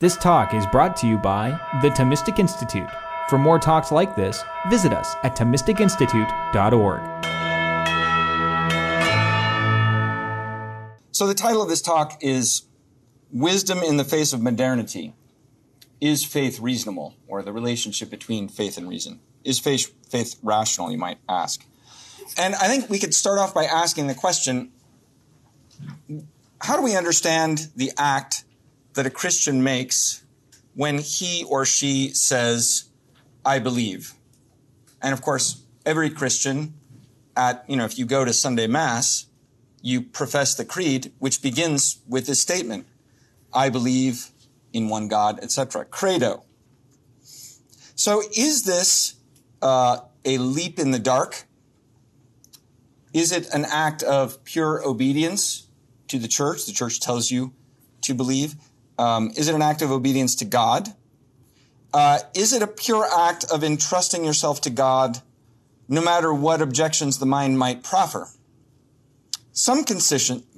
This talk is brought to you by the Thomistic Institute. For more talks like this, visit us at ThomisticInstitute.org. So, the title of this talk is Wisdom in the Face of Modernity. Is faith reasonable? Or the relationship between faith and reason. Is faith, faith rational, you might ask? And I think we could start off by asking the question how do we understand the act that a Christian makes when he or she says, I believe? And of course, every Christian at, you know, if you go to Sunday Mass, you profess the creed, which begins with this statement, I believe in one God, etc. Credo. So is this uh, a leap in the dark? Is it an act of pure obedience to the church? The church tells you to believe. Um, is it an act of obedience to God? Uh, is it a pure act of entrusting yourself to God no matter what objections the mind might proffer? Some,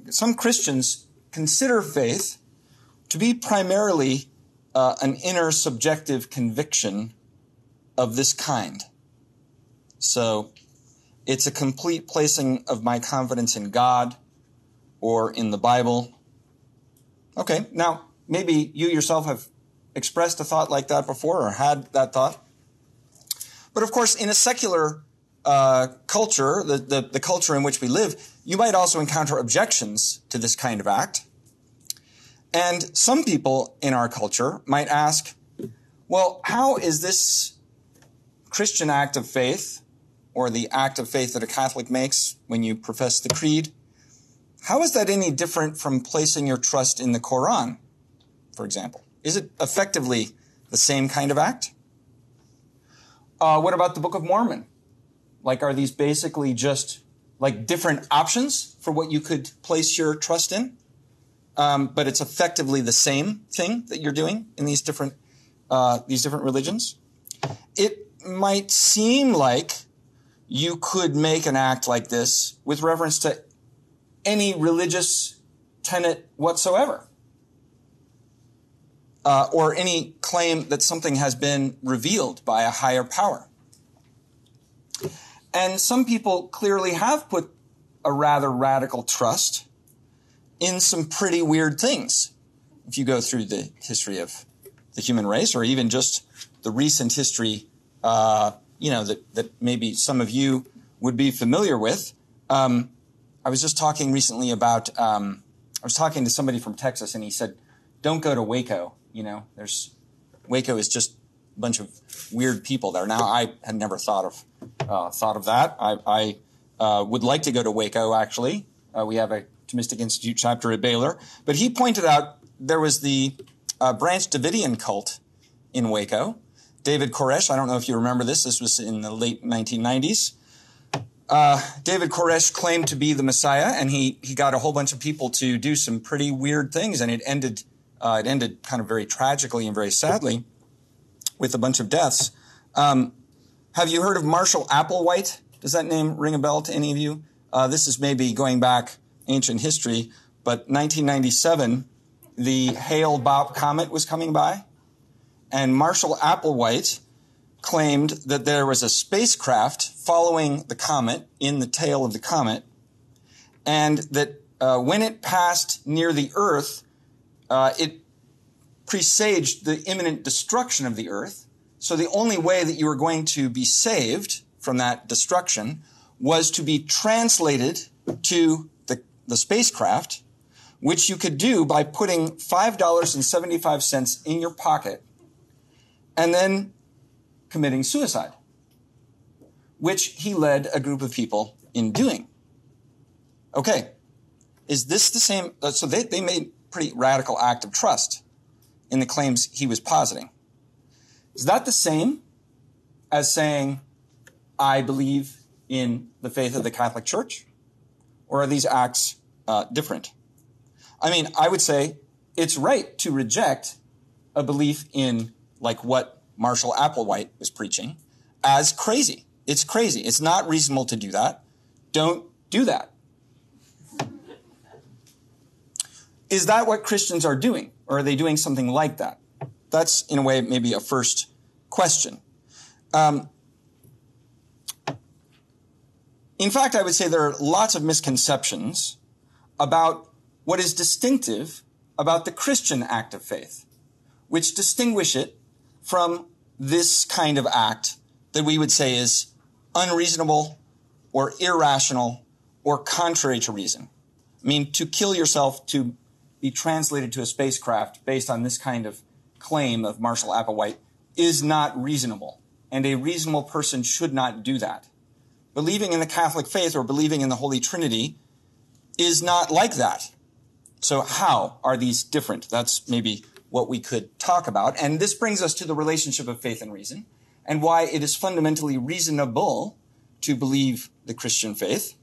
some Christians consider faith to be primarily uh, an inner subjective conviction of this kind. So it's a complete placing of my confidence in God or in the Bible. Okay, now maybe you yourself have expressed a thought like that before or had that thought. But of course, in a secular uh, culture, the, the, the culture in which we live, you might also encounter objections to this kind of act. And some people in our culture might ask, well, how is this Christian act of faith, or the act of faith that a Catholic makes when you profess the creed, how is that any different from placing your trust in the Quran, for example? Is it effectively the same kind of act? Uh, what about the Book of Mormon? Like, are these basically just like different options for what you could place your trust in? Um, but it's effectively the same thing that you're doing in these different uh, these different religions. It might seem like you could make an act like this with reference to any religious tenet whatsoever. Uh, or any claim that something has been revealed by a higher power. And some people clearly have put a rather radical trust in some pretty weird things. If you go through the history of the human race, or even just the recent history, uh, you know, that, that maybe some of you would be familiar with. Um, I was just talking recently about, um, I was talking to somebody from Texas and he said, don't go to Waco. You know, there's, Waco is just a bunch of weird people there. Now, I had never thought of, uh, thought of that. I, I uh, would like to go to Waco, actually. Uh, we have a Thomistic Institute chapter at Baylor. But he pointed out there was the uh, Branch Davidian cult in Waco. David Koresh, I don't know if you remember this, this was in the late 1990s. Uh, David Koresh claimed to be the Messiah, and he he got a whole bunch of people to do some pretty weird things, and it ended uh, it ended kind of very tragically and very sadly with a bunch of deaths. Um, have you heard of Marshall Applewhite? Does that name ring a bell to any of you? Uh, this is maybe going back ancient history, but 1997, the Hale Bopp comet was coming by, and Marshall Applewhite claimed that there was a spacecraft following the comet in the tail of the comet, and that uh, when it passed near the Earth, uh, it presaged the imminent destruction of the Earth. So the only way that you were going to be saved from that destruction was to be translated to the, the spacecraft, which you could do by putting $5.75 in your pocket and then committing suicide, which he led a group of people in doing. Okay, is this the same? Uh, so they, they made pretty radical act of trust in the claims he was positing. Is that the same as saying, I believe in the faith of the Catholic Church? Or are these acts uh, different? I mean, I would say it's right to reject a belief in like what Marshall Applewhite was preaching as crazy. It's crazy. It's not reasonable to do that. Don't do that. Is that what Christians are doing? Or are they doing something like that? that's in a way maybe a first question. Um, in fact, I would say there are lots of misconceptions about what is distinctive about the Christian act of faith, which distinguish it from this kind of act that we would say is unreasonable or irrational or contrary to reason. I mean, to kill yourself to be translated to a spacecraft based on this kind of claim of Marshall Applewhite is not reasonable. And a reasonable person should not do that. Believing in the Catholic faith or believing in the Holy Trinity is not like that. So how are these different? That's maybe what we could talk about. And this brings us to the relationship of faith and reason and why it is fundamentally reasonable to believe the Christian faith.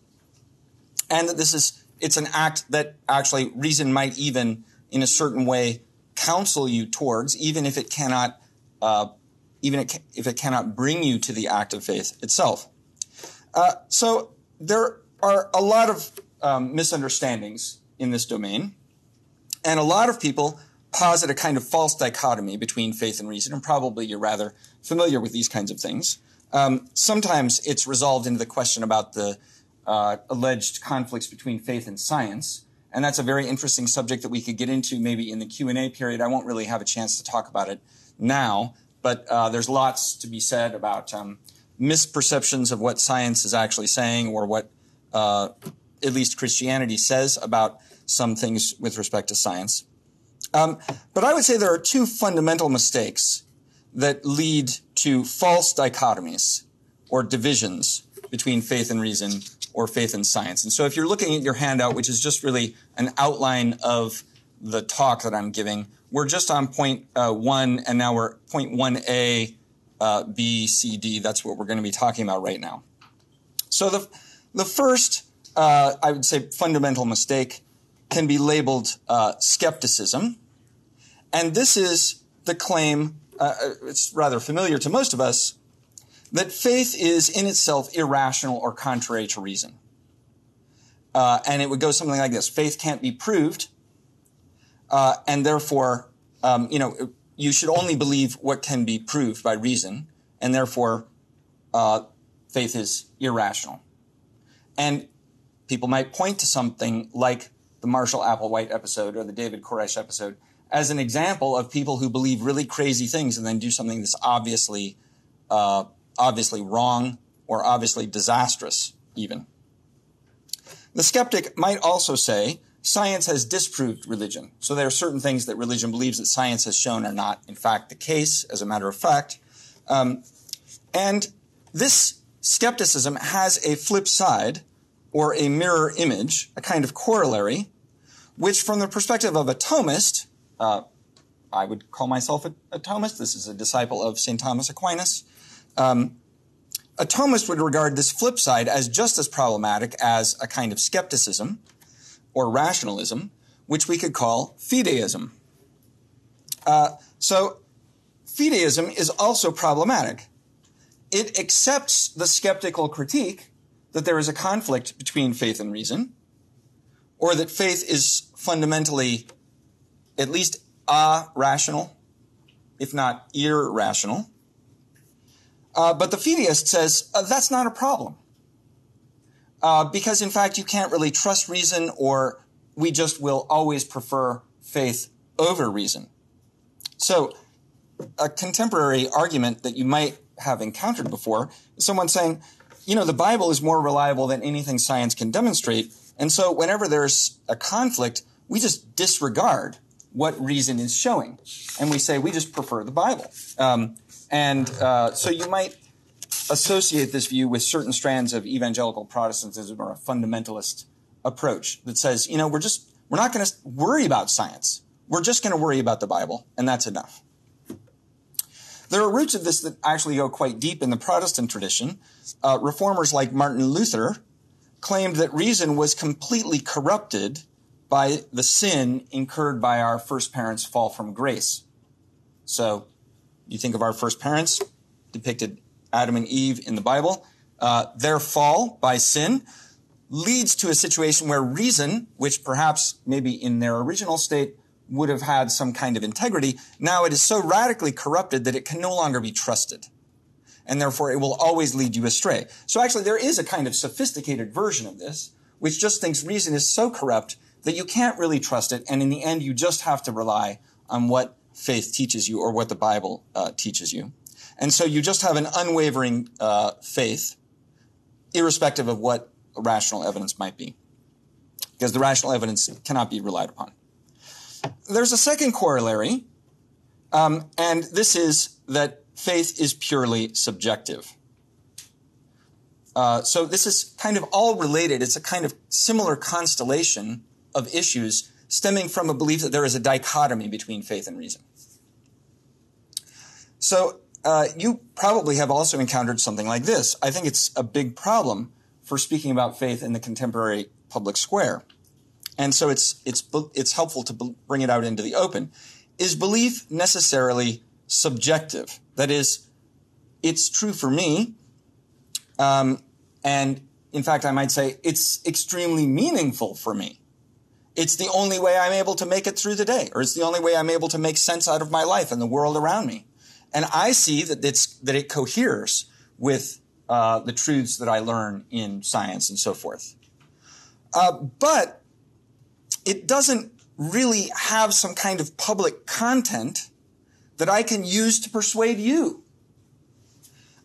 And that this is, it's an act that actually reason might even in a certain way counsel you towards, even if it cannot, uh, even if it cannot bring you to the act of faith itself. Uh, so there are a lot of um, misunderstandings in this domain, and a lot of people posit a kind of false dichotomy between faith and reason, and probably you're rather familiar with these kinds of things. Um, sometimes it's resolved into the question about the uh, alleged conflicts between faith and science, and that's a very interesting subject that we could get into maybe in the Q&A period. I won't really have a chance to talk about it now, but uh, there's lots to be said about um, misperceptions of what science is actually saying or what uh, at least Christianity says about some things with respect to science. Um, but I would say there are two fundamental mistakes that lead to false dichotomies or divisions between faith and reason or faith and science. And so if you're looking at your handout, which is just really an outline of the talk that I'm giving, we're just on point uh, one, and now we're point one A, uh, B, C, D. That's what we're going to be talking about right now. So the the first, uh, I would say, fundamental mistake can be labeled uh, skepticism, and this is the claim. Uh, it's rather familiar to most of us that faith is in itself irrational or contrary to reason. Uh, and it would go something like this: Faith can't be proved, uh, and therefore, um, you know, you should only believe what can be proved by reason, and therefore, uh, faith is irrational. And people might point to something like the Marshall Applewhite episode or the David Koresh episode as an example of people who believe really crazy things and then do something that's obviously uh, obviously wrong or obviously disastrous, even. The skeptic might also say science has disproved religion. So there are certain things that religion believes that science has shown are not, in fact, the case, as a matter of fact. Um, and this skepticism has a flip side or a mirror image, a kind of corollary, which, from the perspective of a Thomist, uh, I would call myself a, a, Thomist. This is a disciple of St. Thomas Aquinas. Um, a Thomist would regard this flip side as just as problematic as a kind of skepticism or rationalism, which we could call fideism. Uh, so, fideism is also problematic. It accepts the skeptical critique that there is a conflict between faith and reason, or that faith is fundamentally at least ah rational, if not irrational. Uh, but the fideist says uh, that's not a problem. Uh, because in fact, you can't really trust reason, or we just will always prefer faith over reason. So, a contemporary argument that you might have encountered before is someone saying, you know, the Bible is more reliable than anything science can demonstrate. And so, whenever there's a conflict, we just disregard what reason is showing. And we say we just prefer the Bible. Um, and uh, so you might associate this view with certain strands of evangelical Protestantism or a fundamentalist approach that says, you know, we're just, we're not going to worry about science. We're just going to worry about the Bible, and that's enough. There are roots of this that actually go quite deep in the Protestant tradition. Uh, reformers like Martin Luther claimed that reason was completely corrupted by the sin incurred by our first parents' fall from grace. So you think of our first parents, depicted Adam and Eve in the Bible. Uh, their fall by sin leads to a situation where reason, which perhaps maybe in their original state would have had some kind of integrity. Now it is so radically corrupted that it can no longer be trusted. And therefore it will always lead you astray. So actually there is a kind of sophisticated version of this, which just thinks reason is so corrupt that you can't really trust it. And in the end, you just have to rely on what faith teaches you or what the Bible uh, teaches you. And so you just have an unwavering uh, faith, irrespective of what rational evidence might be. Because the rational evidence cannot be relied upon. There's a second corollary, um, and this is that faith is purely subjective. Uh, so this is kind of all related. It's a kind of similar constellation of issues stemming from a belief that there is a dichotomy between faith and reason. So uh, you probably have also encountered something like this. I think it's a big problem for speaking about faith in the contemporary public square. And so it's, it's, it's helpful to bring it out into the open. Is belief necessarily subjective? That is, it's true for me. Um, and in fact, I might say it's extremely meaningful for me. It's the only way I'm able to make it through the day, or it's the only way I'm able to make sense out of my life and the world around me. And I see that that it coheres with uh, the truths that I learn in science and so forth. Uh, but it doesn't really have some kind of public content that I can use to persuade you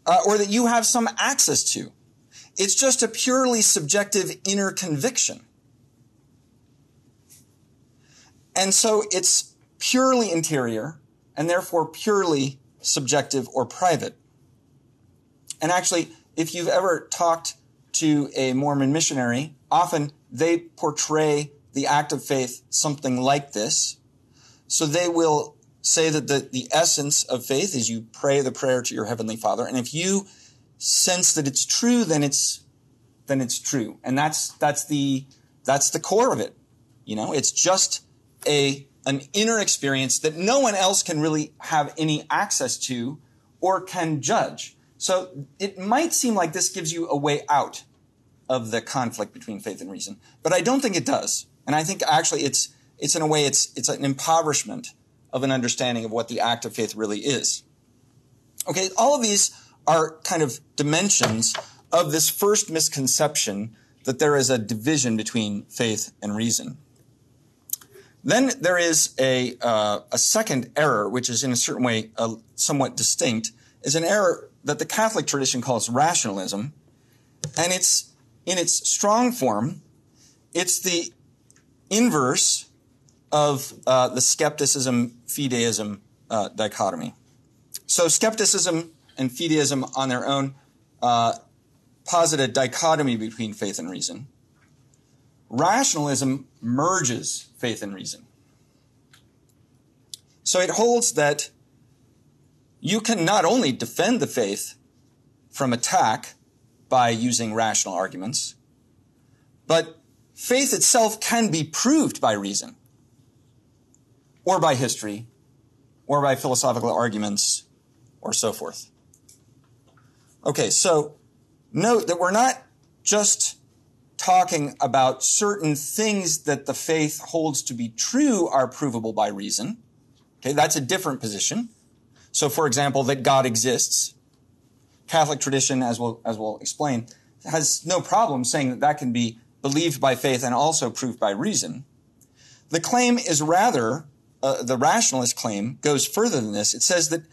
uh, or that you have some access to. It's just a purely subjective inner conviction. And so it's purely interior and therefore purely subjective or private. And actually, if you've ever talked to a Mormon missionary, often they portray the act of faith something like this. So they will say that the, the essence of faith is you pray the prayer to your heavenly father. And if you sense that it's true, then it's, then it's true. And that's, that's the, that's the core of it. You know, it's just a an inner experience that no one else can really have any access to or can judge. So it might seem like this gives you a way out of the conflict between faith and reason, but I don't think it does. And I think actually it's, it's in a way, it's, it's an impoverishment of an understanding of what the act of faith really is. Okay, all of these are kind of dimensions of this first misconception that there is a division between faith and reason. Then there is a, uh, a second error, which is in a certain way uh, somewhat distinct, is an error that the Catholic tradition calls rationalism. And it's, in its strong form, it's the inverse of uh, the skepticism fideism uh, dichotomy. So skepticism and fideism on their own uh, posit a dichotomy between faith and reason. Rationalism merges faith and reason. So it holds that you can not only defend the faith from attack by using rational arguments, but faith itself can be proved by reason, or by history, or by philosophical arguments, or so forth. Okay, so note that we're not just talking about certain things that the faith holds to be true are provable by reason. Okay, that's a different position. So, for example, that God exists. Catholic tradition, as we'll, as we'll explain, has no problem saying that that can be believed by faith and also proved by reason. The claim is rather, uh, the rationalist claim goes further than this. It says that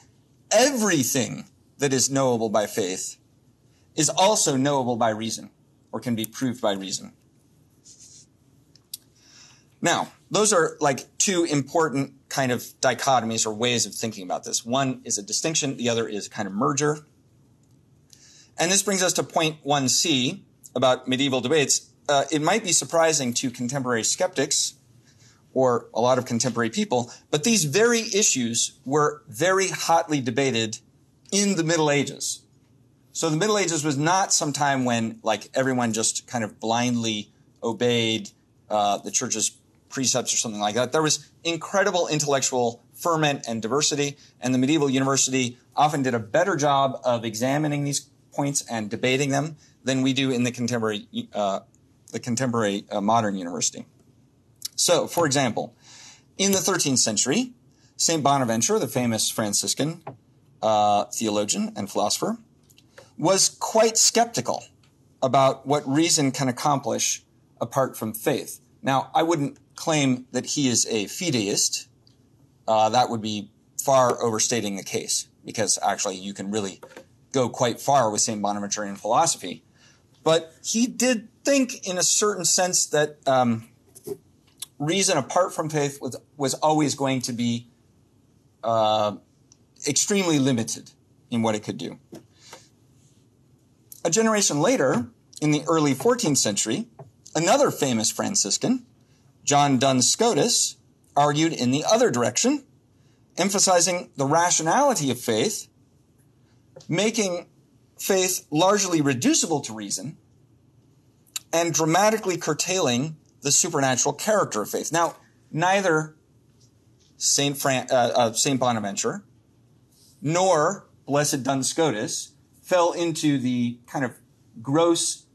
everything that is knowable by faith is also knowable by reason or can be proved by reason. Now, those are like two important kind of dichotomies or ways of thinking about this. One is a distinction, the other is kind of merger. And this brings us to point 1c about medieval debates. Uh, it might be surprising to contemporary skeptics or a lot of contemporary people, but these very issues were very hotly debated in the Middle Ages. So the Middle Ages was not some time when like everyone just kind of blindly obeyed uh, the church's precepts or something like that. There was incredible intellectual ferment and diversity, and the medieval university often did a better job of examining these points and debating them than we do in the contemporary uh, the contemporary uh, modern university. So, for example, in the 13th century, St. Bonaventure, the famous Franciscan uh, theologian and philosopher, was quite skeptical about what reason can accomplish apart from faith. Now, I wouldn't claim that he is a fideist. Uh, that would be far overstating the case because actually you can really go quite far with St. Bonaventure in philosophy. But he did think, in a certain sense, that um, reason apart from faith was, was always going to be uh, extremely limited in what it could do. A generation later, in the early 14th century, another famous Franciscan, John Duns Scotus, argued in the other direction, emphasizing the rationality of faith, making faith largely reducible to reason, and dramatically curtailing the supernatural character of faith. Now, neither Saint, Fran- uh, uh, Saint Bonaventure nor Blessed Duns Scotus fell into the kind of gross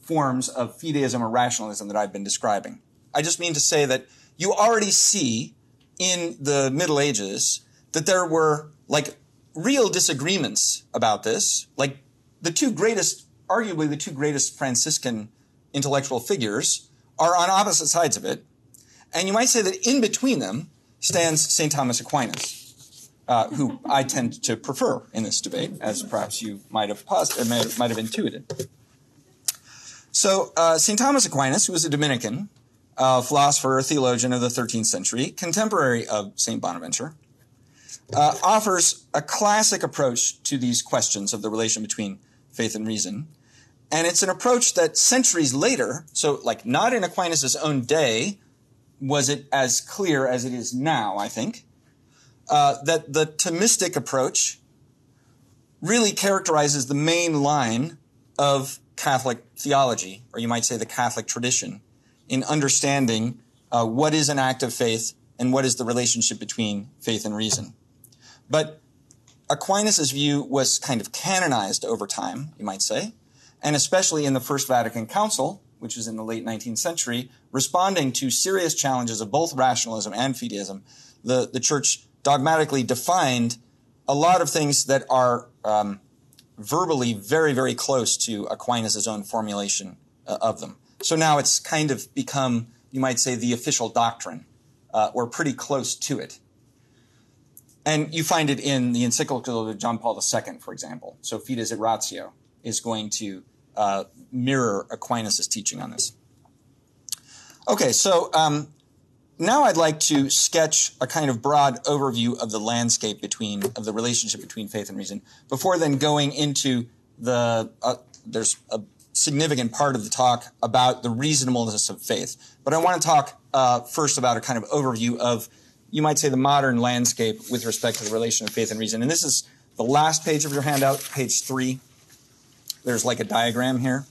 forms of fideism or rationalism that I've been describing. I just mean to say that you already see in the Middle Ages that there were like real disagreements about this. Like the two greatest, arguably the two greatest Franciscan intellectual figures are on opposite sides of it. And you might say that in between them stands St. Thomas Aquinas, uh, who I tend to prefer in this debate, as perhaps you might have paused, might, might have intuited. So, uh, St. Thomas Aquinas, who was a Dominican, uh, philosopher, theologian of the 13th century, contemporary of St. Bonaventure, uh, offers a classic approach to these questions of the relation between faith and reason. And it's an approach that centuries later, so like not in Aquinas' own day, was it as clear as it is now, I think, uh, that the Thomistic approach really characterizes the main line of Catholic theology, or you might say the Catholic tradition, in understanding uh, what is an act of faith and what is the relationship between faith and reason. But Aquinas' view was kind of canonized over time, you might say, and especially in the First Vatican Council, which was in the late 19th century, responding to serious challenges of both rationalism and fideism, the, the church dogmatically defined a lot of things that are um, verbally very, very close to Aquinas' own formulation uh, of them. So now it's kind of become, you might say, the official doctrine, uh, or pretty close to it. And you find it in the encyclical of John Paul II, for example. So Fides et Ratio is going to uh, mirror Aquinas' teaching on this. Okay, so um, now I'd like to sketch a kind of broad overview of the landscape between of the relationship between faith and reason before then going into the uh, there's a significant part of the talk about the reasonableness of faith. But i want to talk uh, first about a kind of overview of you might say the modern landscape with respect to the relation of faith and reason. And this is the last page of your handout page three. There's like a diagram here.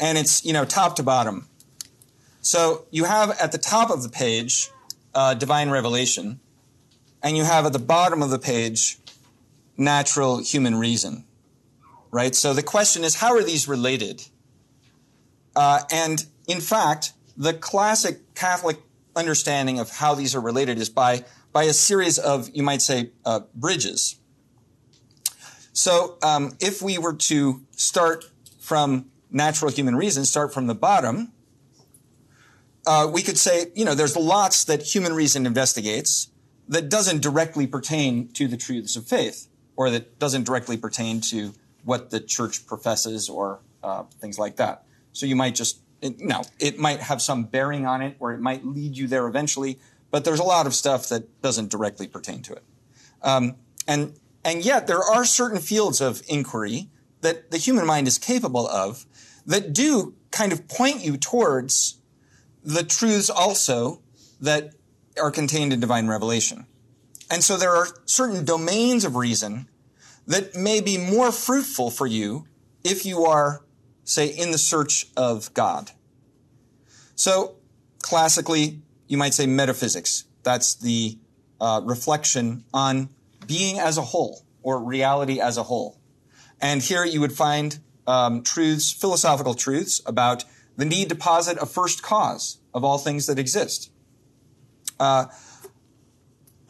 And it's you know top to bottom so you have at the top of the page uh, divine revelation, and you have at the bottom of the page natural human reason. Right? So the question is, how are these related? Uh, and in fact, the classic Catholic understanding of how these are related is by, by a series of, you might say, uh, bridges. So um, if we were to start from natural human reason, start from the bottom, uh, we could say, you know, there's lots that human reason investigates that doesn't directly pertain to the truths of faith, or that doesn't directly pertain to what the church professes, or uh, things like that. So you might just, it, no, it might have some bearing on it, or it might lead you there eventually, but there's a lot of stuff that doesn't directly pertain to it. Um, and and yet there are certain fields of inquiry that the human mind is capable of that do kind of point you towards the truths also that are contained in divine revelation. And so there are certain domains of reason that may be more fruitful for you if you are, say, in the search of God. So classically, you might say metaphysics. That's the uh, reflection on being as a whole or reality as a whole. And here you would find um, truths, philosophical truths about the need to posit a first cause of all things that exist. Uh,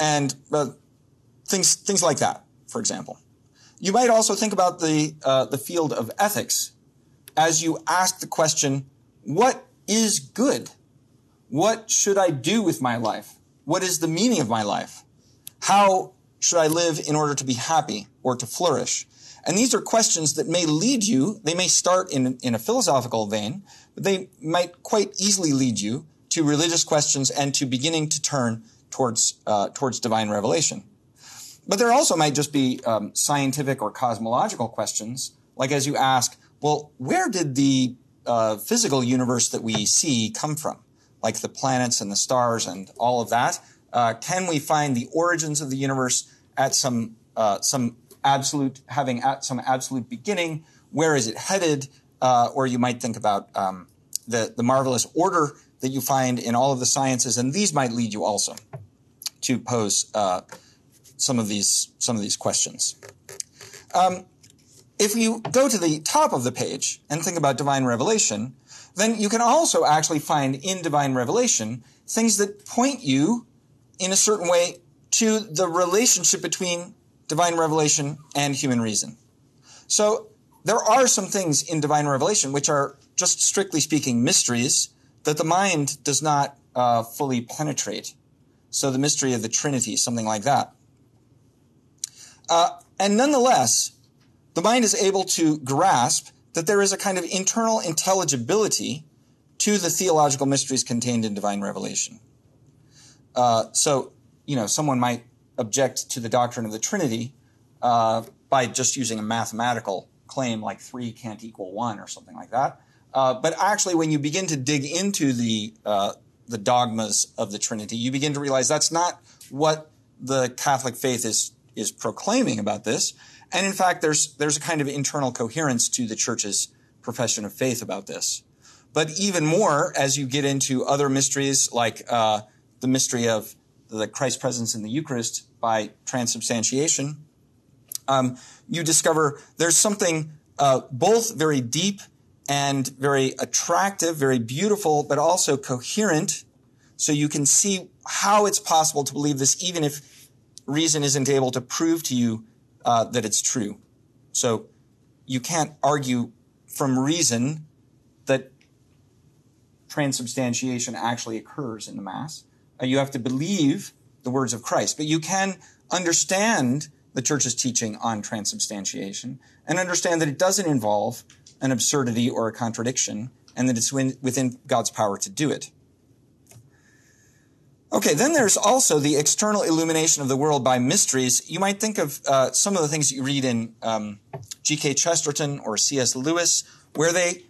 and uh, things, things like that, for example. You might also think about the, uh, the field of ethics as you ask the question, what is good? What should I do with my life? What is the meaning of my life? How should I live in order to be happy or to flourish? And these are questions that may lead you, they may start in, in a philosophical vein, they might quite easily lead you to religious questions and to beginning to turn towards, uh, towards divine revelation. But there also might just be um, scientific or cosmological questions, like as you ask, well, where did the uh, physical universe that we see come from? Like the planets and the stars and all of that. Uh, can we find the origins of the universe at some uh, some absolute having at some absolute beginning? Where is it headed? Uh, or you might think about um, the the marvelous order that you find in all of the sciences, and these might lead you also to pose uh, some of these some of these questions. Um, if you go to the top of the page and think about divine revelation, then you can also actually find in divine revelation things that point you in a certain way to the relationship between divine revelation and human reason. So there are some things in divine revelation which are just strictly speaking mysteries that the mind does not uh, fully penetrate. So the mystery of the Trinity, something like that. Uh, and nonetheless, the mind is able to grasp that there is a kind of internal intelligibility to the theological mysteries contained in divine revelation. Uh, so, you know, someone might object to the doctrine of the Trinity uh, by just using a mathematical claim like three can't equal one or something like that. Uh, but actually, when you begin to dig into the uh, the dogmas of the Trinity, you begin to realize that's not what the Catholic faith is is proclaiming about this. And in fact, there's there's a kind of internal coherence to the church's profession of faith about this. But even more, as you get into other mysteries like uh, the mystery of the Christ presence in the Eucharist by transubstantiation, um, you discover there's something uh, both very deep and very attractive, very beautiful, but also coherent. So you can see how it's possible to believe this, even if reason isn't able to prove to you uh, that it's true. So you can't argue from reason that transubstantiation actually occurs in the Mass. Uh, you have to believe the words of Christ, but you can understand the church's teaching on transubstantiation and understand that it doesn't involve an absurdity or a contradiction and that it's within God's power to do it. Okay, then there's also the external illumination of the world by mysteries. You might think of uh, some of the things you read in um, G.K. Chesterton or C.S. Lewis, where they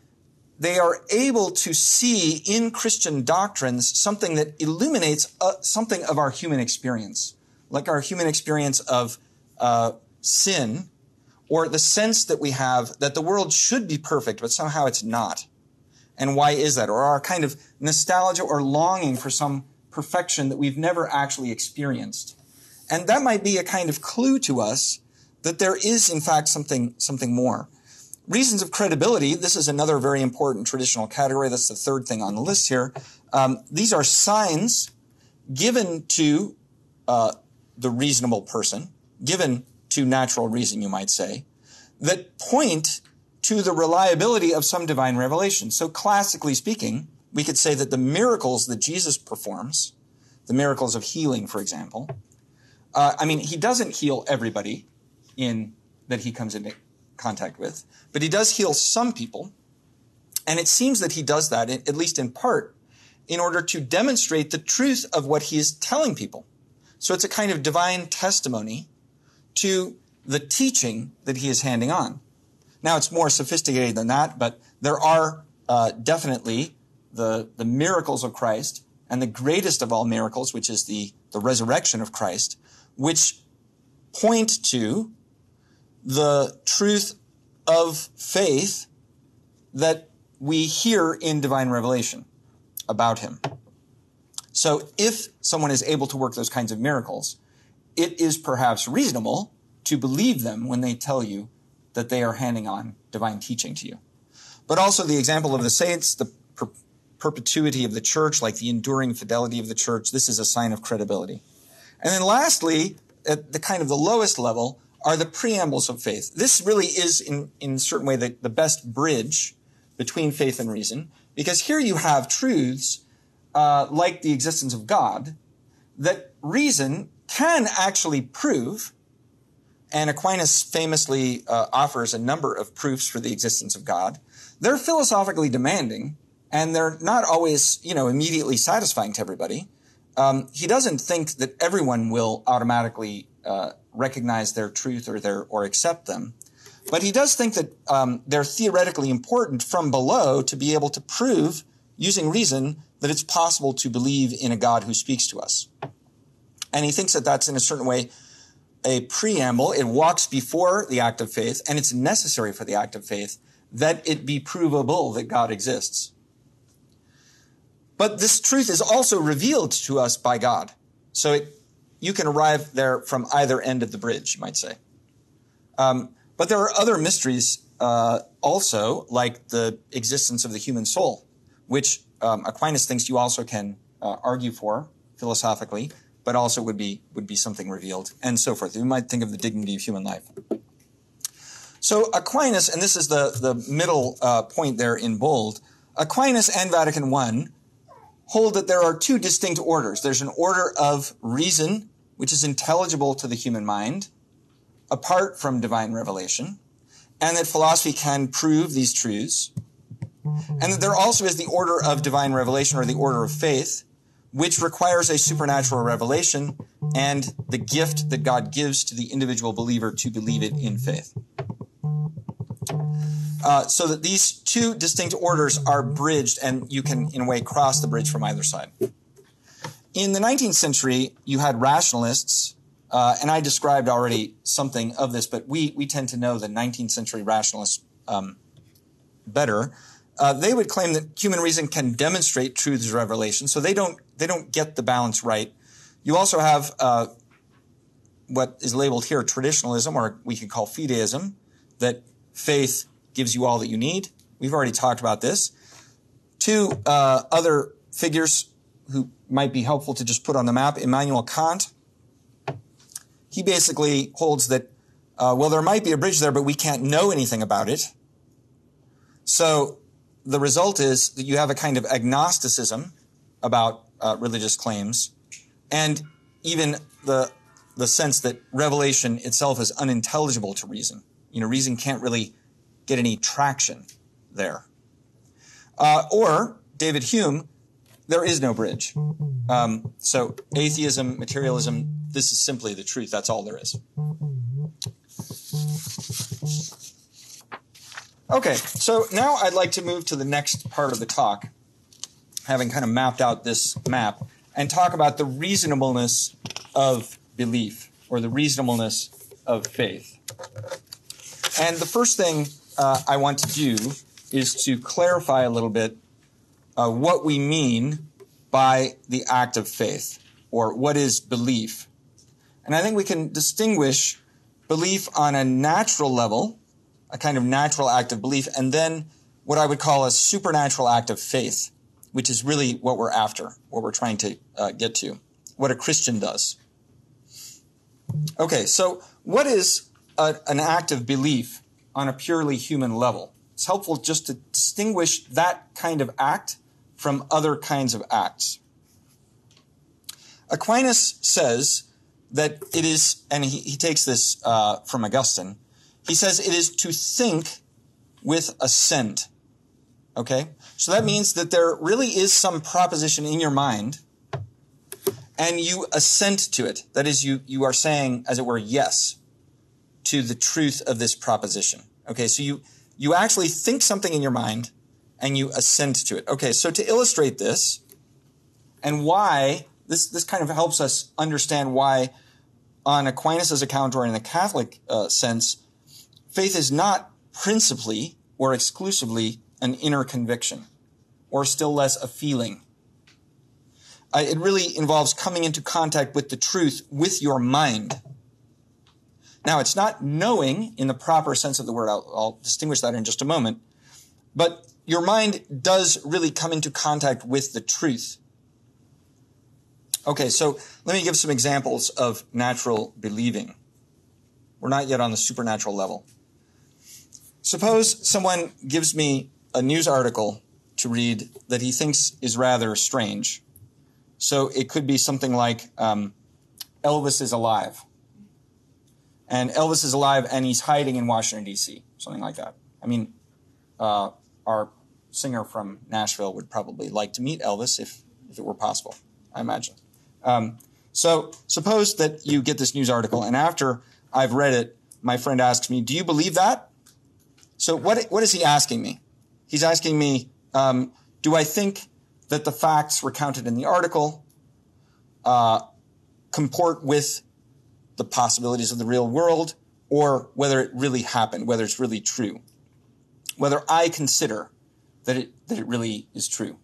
they are able to see in Christian doctrines something that illuminates uh, something of our human experience, like our human experience of uh, sin, or the sense that we have that the world should be perfect, but somehow it's not. And why is that? Or our kind of nostalgia or longing for some perfection that we've never actually experienced. And that might be a kind of clue to us that there is, in fact, something, something more. Reasons of credibility, this is another very important traditional category. That's the third thing on the list here. Um, these are signs given to uh, the reasonable person, given to natural reason, you might say, that point to the reliability of some divine revelation. So classically speaking, we could say that the miracles that Jesus performs, the miracles of healing, for example, uh, I mean, he doesn't heal everybody in that he comes into contact with, but he does heal some people. And it seems that he does that, at least in part, in order to demonstrate the truth of what he is telling people. So it's a kind of divine testimony to the teaching that he is handing on. Now it's more sophisticated than that, but there are uh, definitely the, the miracles of Christ and the greatest of all miracles, which is the, the resurrection of Christ, which point to the truth of faith that we hear in divine revelation about him. So if someone is able to work those kinds of miracles, it is perhaps reasonable to believe them when they tell you that they are handing on divine teaching to you. But also the example of the saints, the per- perpetuity of the church, like the enduring fidelity of the church. This is a sign of credibility. And then lastly, at the kind of the lowest level, are the preambles of faith. This really is, in, in a certain way, the, the best bridge between faith and reason, because here you have truths uh, like the existence of God that reason can actually prove. And Aquinas famously uh, offers a number of proofs for the existence of God. They're philosophically demanding, and they're not always, you know, immediately satisfying to everybody. Um, he doesn't think that everyone will automatically uh, recognize their truth or their or accept them. But he does think that um, they're theoretically important from below to be able to prove, using reason, that it's possible to believe in a God who speaks to us. And he thinks that that's in a certain way a preamble. It walks before the act of faith, and it's necessary for the act of faith that it be provable that God exists. But this truth is also revealed to us by God. So it you can arrive there from either end of the bridge, you might say. Um, but there are other mysteries uh, also, like the existence of the human soul, which um, Aquinas thinks you also can uh, argue for philosophically, but also would be would be something revealed, and so forth. You might think of the dignity of human life. So Aquinas, and this is the the middle uh, point there in bold. Aquinas and Vatican I hold that there are two distinct orders. There's an order of reason, which is intelligible to the human mind, apart from divine revelation, and that philosophy can prove these truths. And that there also is the order of divine revelation or the order of faith, which requires a supernatural revelation and the gift that God gives to the individual believer to believe it in faith. Uh, so that these two distinct orders are bridged and you can, in a way, cross the bridge from either side. In the 19th century, you had rationalists, uh, and I described already something of this, but we, we tend to know the 19th century rationalists um, better. Uh, they would claim that human reason can demonstrate truths of revelation, so they don't they don't get the balance right. You also have uh, what is labeled here traditionalism, or we could call fideism, that faith gives you all that you need. We've already talked about this. Two uh, other figures who might be helpful to just put on the map Immanuel Kant. He basically holds that, uh, well, there might be a bridge there, but we can't know anything about it. So the result is that you have a kind of agnosticism about uh, religious claims, and even the the sense that revelation itself is unintelligible to reason. You know, reason can't really get any traction there. Uh, or David Hume, there is no bridge. Um, so atheism, materialism, this is simply the truth. That's all there is. Okay, so now I'd like to move to the next part of the talk, having kind of mapped out this map, and talk about the reasonableness of belief or the reasonableness of faith. And the first thing uh, I want to do is to clarify a little bit uh, what we mean by the act of faith, or what is belief. And I think we can distinguish belief on a natural level, a kind of natural act of belief, and then what I would call a supernatural act of faith, which is really what we're after, what we're trying to uh, get to, what a Christian does. Okay, so what is a, an act of belief on a purely human level? It's helpful just to distinguish that kind of act from other kinds of acts. Aquinas says that it is, and he, he takes this uh, from Augustine, he says it is to think with assent. Okay? So that means that there really is some proposition in your mind and you assent to it. That is, you, you are saying, as it were, yes to the truth of this proposition. Okay, so you, you actually think something in your mind and you assent to it. Okay, so to illustrate this and why, this, this kind of helps us understand why on Aquinas' account or in the Catholic uh, sense, faith is not principally or exclusively an inner conviction or still less a feeling. Uh, it really involves coming into contact with the truth with your mind. Now, it's not knowing in the proper sense of the word. I'll, I'll distinguish that in just a moment. But your mind does really come into contact with the truth. Okay, so let me give some examples of natural believing. We're not yet on the supernatural level. Suppose someone gives me a news article to read that he thinks is rather strange. So it could be something like um, Elvis is alive. And Elvis is alive and he's hiding in Washington, D.C., something like that. I mean, uh, our singer from Nashville would probably like to meet Elvis if, if it were possible, I imagine. Um, so suppose that you get this news article, and after I've read it, my friend asks me, Do you believe that? So what, what is he asking me? He's asking me, um, Do I think that the facts recounted in the article uh, comport with the possibilities of the real world, or whether it really happened, whether it's really true? Whether I consider that it, that it really is true.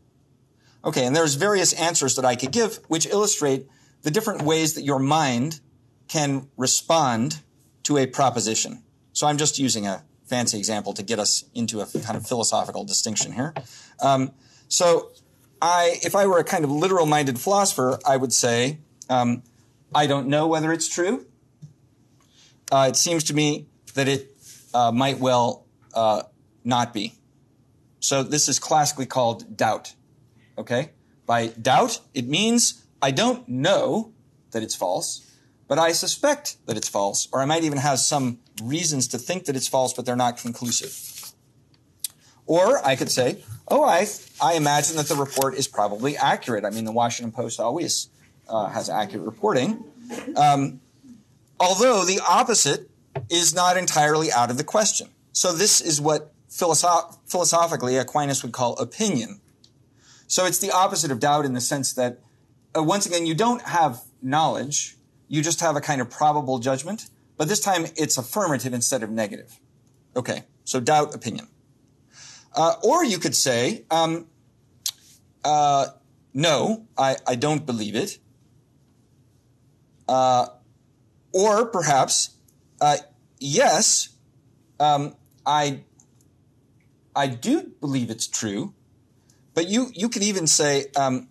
Okay, and there's various answers that I could give which illustrate the different ways that your mind can respond to a proposition. So I'm just using a fancy example to get us into a kind of philosophical distinction here. Um, so I, if I were a kind of literal-minded philosopher, I would say, um, I don't know whether it's true. Uh, it seems to me that it uh, might well uh, not be. So this is classically called doubt. Okay? By doubt, it means I don't know that it's false, but I suspect that it's false, or I might even have some reasons to think that it's false, but they're not conclusive. Or I could say, oh, I, I imagine that the report is probably accurate. I mean, the Washington Post always uh, has accurate reporting. Um, although the opposite is not entirely out of the question. So this is what philosoph- philosophically Aquinas would call opinion. So it's the opposite of doubt in the sense that, uh, once again, you don't have knowledge, you just have a kind of probable judgment, but this time it's affirmative instead of negative. Okay, so doubt, opinion. Uh, or you could say, um, uh, no, I, I don't believe it. Uh, or perhaps, uh, yes, um, I, I do believe it's true, but you, you could even say, um,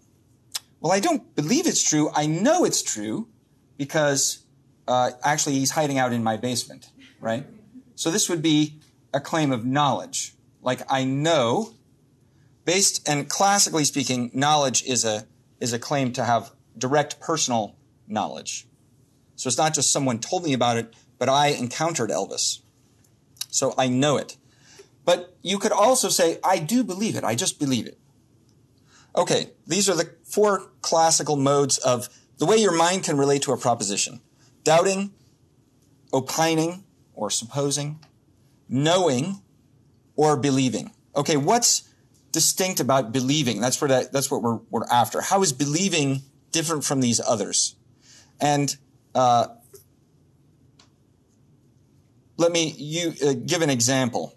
well, I don't believe it's true. I know it's true because uh, actually he's hiding out in my basement, right? So this would be a claim of knowledge. Like I know, based and classically speaking, knowledge is a is a claim to have direct personal knowledge. So it's not just someone told me about it, but I encountered Elvis. So I know it. But you could also say, I do believe it. I just believe it. Okay, these are the four classical modes of the way your mind can relate to a proposition. Doubting, opining or supposing, knowing, or believing. Okay, what's distinct about believing? That's what, that's what we're, we're after. How is believing different from these others? And uh, let me you, uh, give an example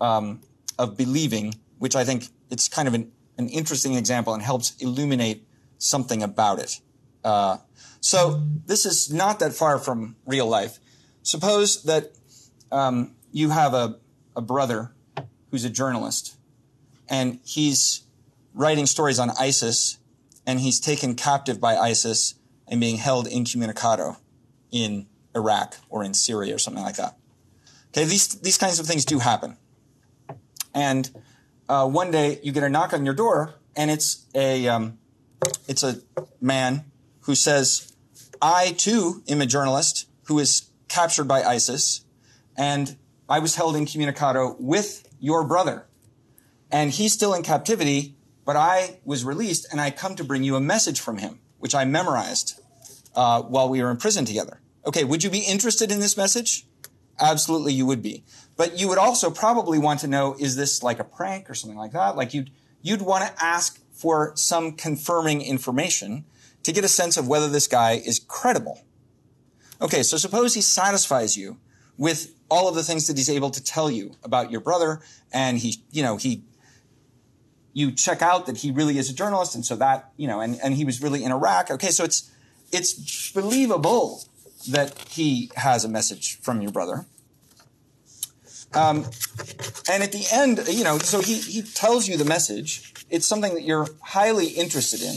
um, of believing, which I think it's kind of an, an interesting example and helps illuminate something about it. Uh, so this is not that far from real life. Suppose that um, you have a, a brother who's a journalist, and he's writing stories on ISIS, and he's taken captive by ISIS and being held incommunicado in Iraq or in Syria or something like that. Okay, these these kinds of things do happen. And uh, one day you get a knock on your door, and it's a um, it's a man who says, "I too am a journalist who is captured by ISIS, and I was held incommunicado with your brother, and he's still in captivity, but I was released, and I come to bring you a message from him, which I memorized uh, while we were in prison together. Okay, would you be interested in this message? Absolutely, you would be. But you would also probably want to know, is this like a prank or something like that? Like you'd, you'd want to ask for some confirming information to get a sense of whether this guy is credible. Okay, so suppose he satisfies you with all of the things that he's able to tell you about your brother, and he, you know, he, you check out that he really is a journalist, and so that, you know, and, and he was really in Iraq. Okay, so it's, it's believable that he has a message from your brother. Um, and at the end, you know, so he, he tells you the message. It's something that you're highly interested in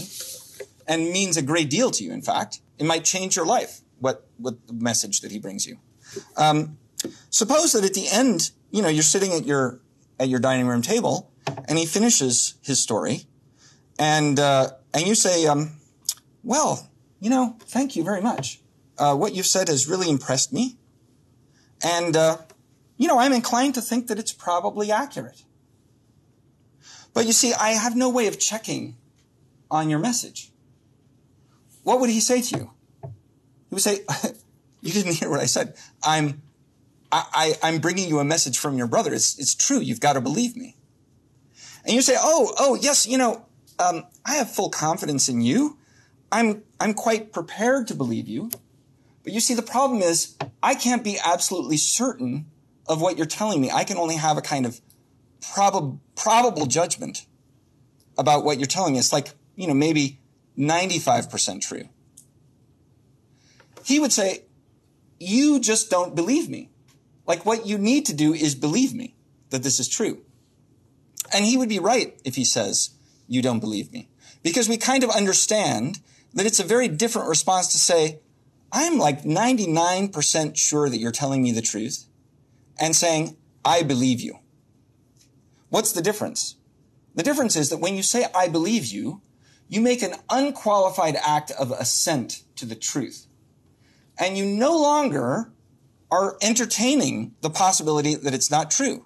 and means a great deal to you, in fact. It might change your life, what, what the message that he brings you. Um, suppose that at the end, you know, you're sitting at your, at your dining room table and he finishes his story and, uh, and you say, um, well, you know, thank you very much. Uh, what you've said has really impressed me. And, uh, you know, I'm inclined to think that it's probably accurate. But you see, I have no way of checking on your message. What would he say to you? He would say, you didn't hear what I said. I'm, I, I, am bringing you a message from your brother. It's, it's true. You've got to believe me. And you say, oh, oh, yes, you know, um, I have full confidence in you. I'm, I'm quite prepared to believe you. But you see, the problem is I can't be absolutely certain of what you're telling me. I can only have a kind of prob- probable judgment about what you're telling me. It's like, you know, maybe 95% true. He would say, you just don't believe me. Like what you need to do is believe me that this is true. And he would be right if he says, you don't believe me. Because we kind of understand that it's a very different response to say, I'm like 99% sure that you're telling me the truth and saying, I believe you. What's the difference? The difference is that when you say, I believe you, you make an unqualified act of assent to the truth. And you no longer are entertaining the possibility that it's not true.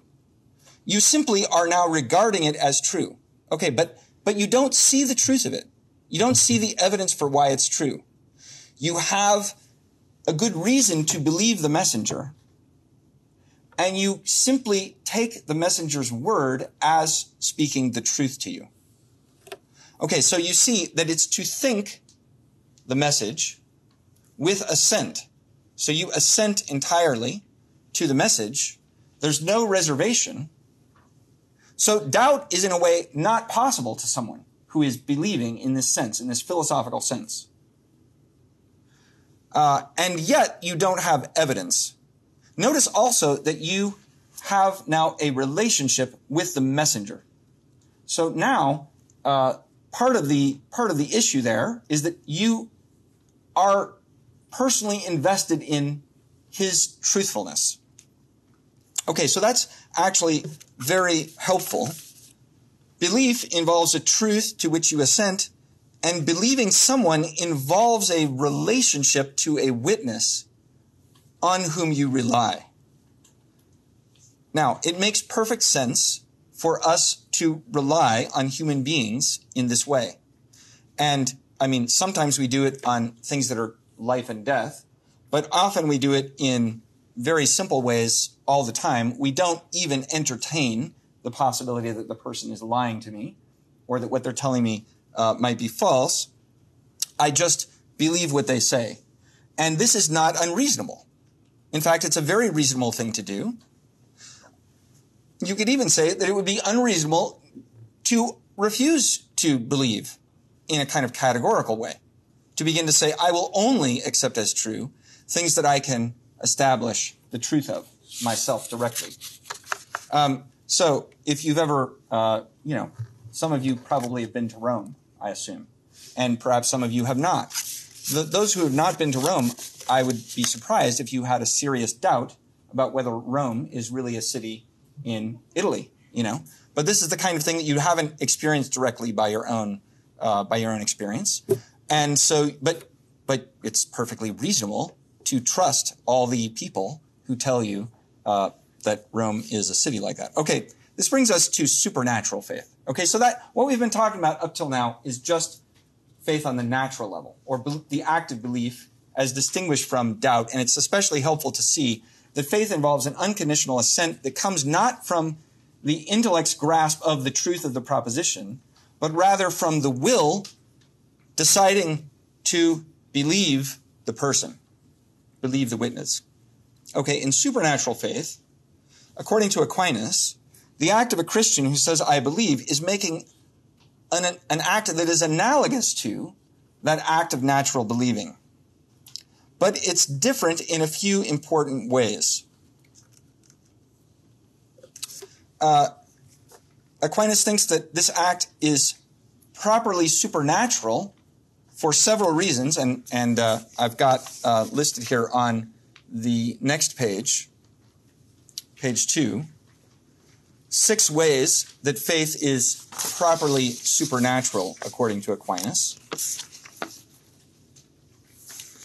You simply are now regarding it as true. Okay, but, but you don't see the truth of it. You don't see the evidence for why it's true. You have a good reason to believe the messenger, and you simply take the messenger's word as speaking the truth to you. Okay, so you see that it's to think the message with assent. So you assent entirely to the message. There's no reservation. So doubt is in a way not possible to someone who is believing in this sense, in this philosophical sense. Uh, and yet you don't have evidence Notice also that you have now a relationship with the messenger. So now, uh, part of the part of the issue there is that you are personally invested in his truthfulness. Okay, so that's actually very helpful. Belief involves a truth to which you assent, and believing someone involves a relationship to a witness on whom you rely. Now, it makes perfect sense for us to rely on human beings in this way. And I mean, sometimes we do it on things that are life and death, but often we do it in very simple ways all the time. We don't even entertain the possibility that the person is lying to me or that what they're telling me uh, might be false. I just believe what they say. And this is not unreasonable. In fact, it's a very reasonable thing to do. You could even say that it would be unreasonable to refuse to believe in a kind of categorical way. To begin to say, I will only accept as true things that I can establish the truth of myself directly. Um, so, if you've ever, uh, you know, some of you probably have been to Rome, I assume, and perhaps some of you have not. The, those who have not been to Rome I would be surprised if you had a serious doubt about whether Rome is really a city in Italy, you know. But this is the kind of thing that you haven't experienced directly by your own uh, by your own experience, and so, but but it's perfectly reasonable to trust all the people who tell you uh, that Rome is a city like that. Okay, this brings us to supernatural faith. Okay, so that what we've been talking about up till now is just faith on the natural level, or be- the active belief as distinguished from doubt. And it's especially helpful to see that faith involves an unconditional assent that comes not from the intellect's grasp of the truth of the proposition, but rather from the will deciding to believe the person, believe the witness. Okay, in supernatural faith, according to Aquinas, the act of a Christian who says, I believe, is making an, an act that is analogous to that act of natural believing but it's different in a few important ways. uh, Aquinas thinks that this act is properly supernatural for several reasons, and, and uh, I've got uh, listed here on the next page, page two, six ways that faith is properly supernatural, according to Aquinas.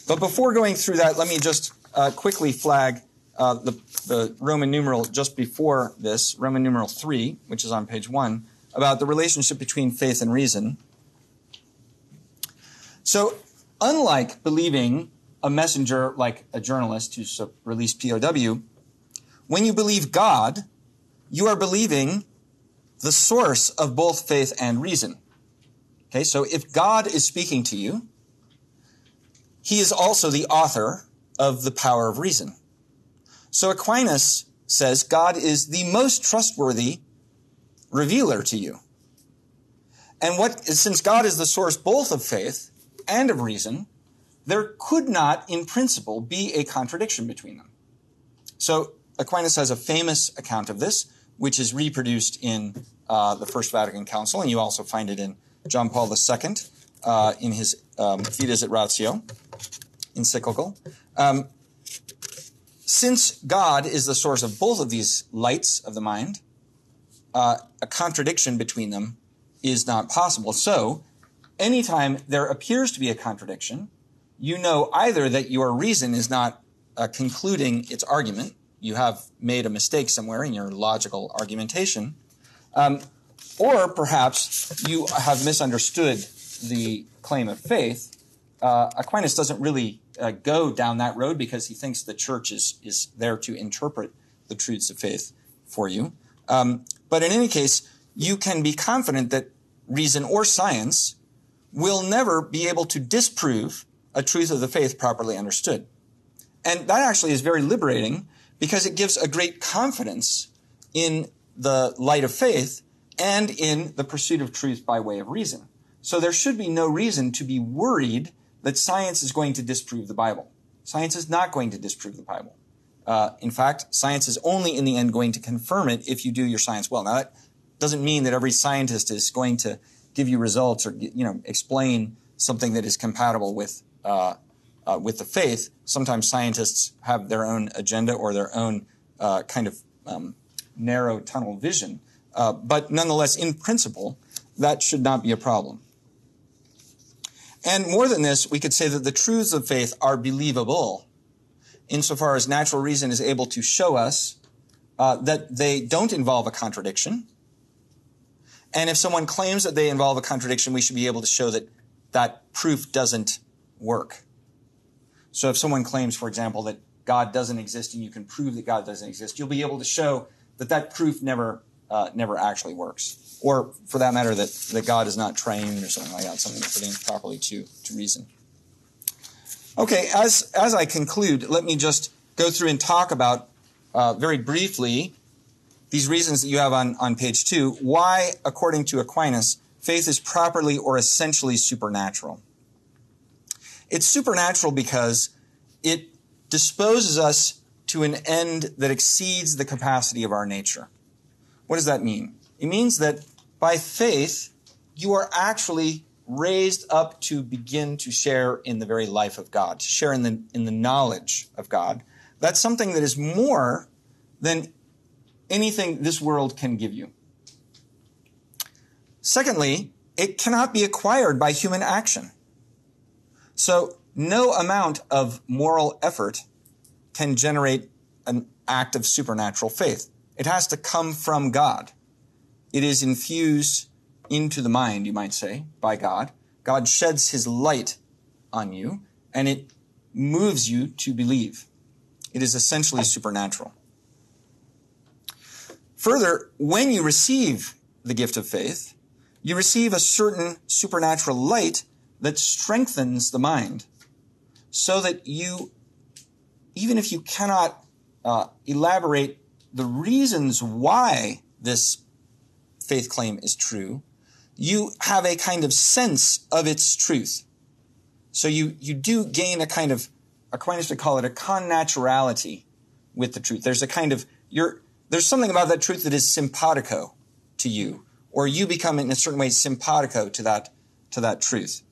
But before going through that, let me just uh, quickly flag uh, the, the Roman numeral just before this, Roman numeral 3, which is on page 1, about the relationship between faith and reason. So, unlike believing a messenger like a journalist who's released POW, when you believe God, you are believing the source of both faith and reason. Okay, so if God is speaking to you, he is also the author of the power of reason. So Aquinas says God is the most trustworthy revealer to you. And what, since God is the source both of faith and of reason, there could not, in principle, be a contradiction between them. So Aquinas has a famous account of this, which is reproduced in uh, the First Vatican Council, and you also find it in John Paul II uh, in his um, Fides et Ratio encyclical. Um, since God is the source of both of these lights of the mind, uh, a contradiction between them is not possible. So, anytime there appears to be a contradiction, you know either that your reason is not uh, concluding its argument, you have made a mistake somewhere in your logical argumentation, um, or perhaps you have misunderstood the claim of faith. Uh, Aquinas doesn't really uh, go down that road because he thinks the church is, is there to interpret the truths of faith for you. Um, but in any case, you can be confident that reason or science will never be able to disprove a truth of the faith properly understood. And that actually is very liberating because it gives a great confidence in the light of faith and in the pursuit of truth by way of reason. So there should be no reason to be worried that science is going to disprove the Bible. Science is not going to disprove the Bible. Uh, in fact, science is only in the end going to confirm it if you do your science well. Now, that doesn't mean that every scientist is going to give you results or you know explain something that is compatible with uh, uh, with the faith. Sometimes scientists have their own agenda or their own uh, kind of um, narrow tunnel vision. Uh, but nonetheless, in principle, that should not be a problem. And more than this, we could say that the truths of faith are believable insofar as natural reason is able to show us uh, that they don't involve a contradiction. And if someone claims that they involve a contradiction, we should be able to show that that proof doesn't work. So if someone claims, for example, that God doesn't exist and you can prove that God doesn't exist, you'll be able to show that that proof never, uh, never actually works or for that matter, that, that God is not trained or something like that, something that pertains properly to, to reason. Okay, as, as I conclude, let me just go through and talk about uh, very briefly these reasons that you have on, on page two, why, according to Aquinas, faith is properly or essentially supernatural. It's supernatural because it disposes us to an end that exceeds the capacity of our nature. What does that mean? It means that by faith, you are actually raised up to begin to share in the very life of God, to share in the, in the knowledge of God. That's something that is more than anything this world can give you. Secondly, it cannot be acquired by human action. So no amount of moral effort can generate an act of supernatural faith. It has to come from God. It is infused into the mind, you might say, by God. God sheds his light on you and it moves you to believe. It is essentially supernatural. Further, when you receive the gift of faith, you receive a certain supernatural light that strengthens the mind so that you, even if you cannot uh, elaborate the reasons why this faith claim is true, you have a kind of sense of its truth. So you, you do gain a kind of, Aquinas would call it a connaturality with the truth. There's a kind of, you're, there's something about that truth that is simpatico to you, or you become in a certain way simpatico to that, to that truth.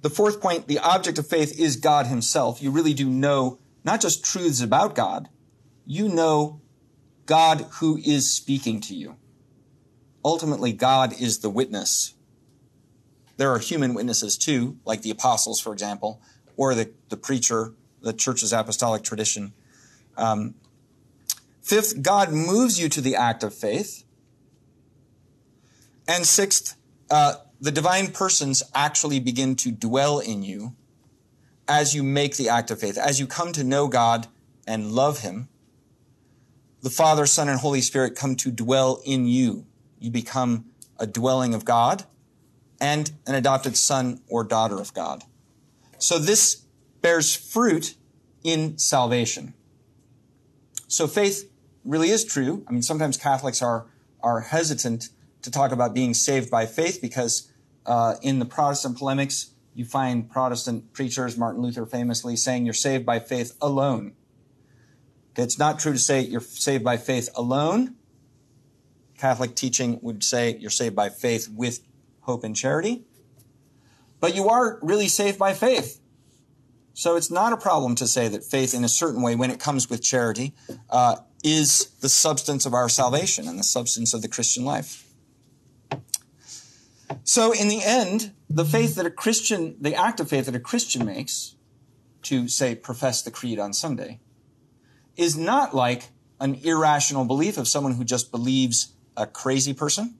The fourth point, the object of faith is God himself. You really do know not just truths about God, you know God who is speaking to you. Ultimately, God is the witness. There are human witnesses too, like the apostles, for example, or the, the preacher, the church's apostolic tradition. Um, fifth, God moves you to the act of faith. And sixth, uh, the divine persons actually begin to dwell in you as you make the act of faith, as you come to know God and love Him. The Father, Son, and Holy Spirit come to dwell in you. You become a dwelling of God and an adopted son or daughter of God. So this bears fruit in salvation. So faith really is true. I mean, sometimes Catholics are, are hesitant to talk about being saved by faith because uh, in the Protestant polemics, you find Protestant preachers, Martin Luther famously, saying you're saved by faith alone. It's not true to say you're saved by faith alone. Catholic teaching would say you're saved by faith with hope and charity. But you are really saved by faith. So it's not a problem to say that faith, in a certain way, when it comes with charity, uh, is the substance of our salvation and the substance of the Christian life. So in the end, the faith that a Christian, the act of faith that a Christian makes to say profess the creed on Sunday is not like an irrational belief of someone who just believes a crazy person.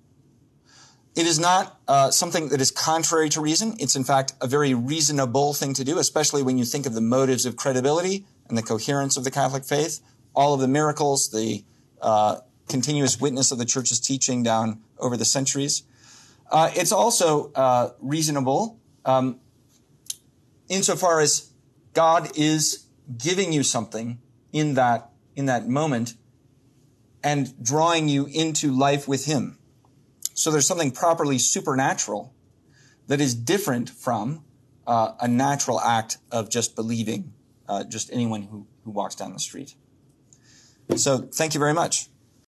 It is not uh, something that is contrary to reason. It's in fact a very reasonable thing to do, especially when you think of the motives of credibility and the coherence of the Catholic faith, all of the miracles, the uh, continuous witness of the church's teaching down over the centuries. Uh, it's also uh, reasonable um, insofar as God is giving you something in that in that moment and drawing you into life with Him. So there's something properly supernatural that is different from uh, a natural act of just believing uh, just anyone who, who walks down the street. So thank you very much.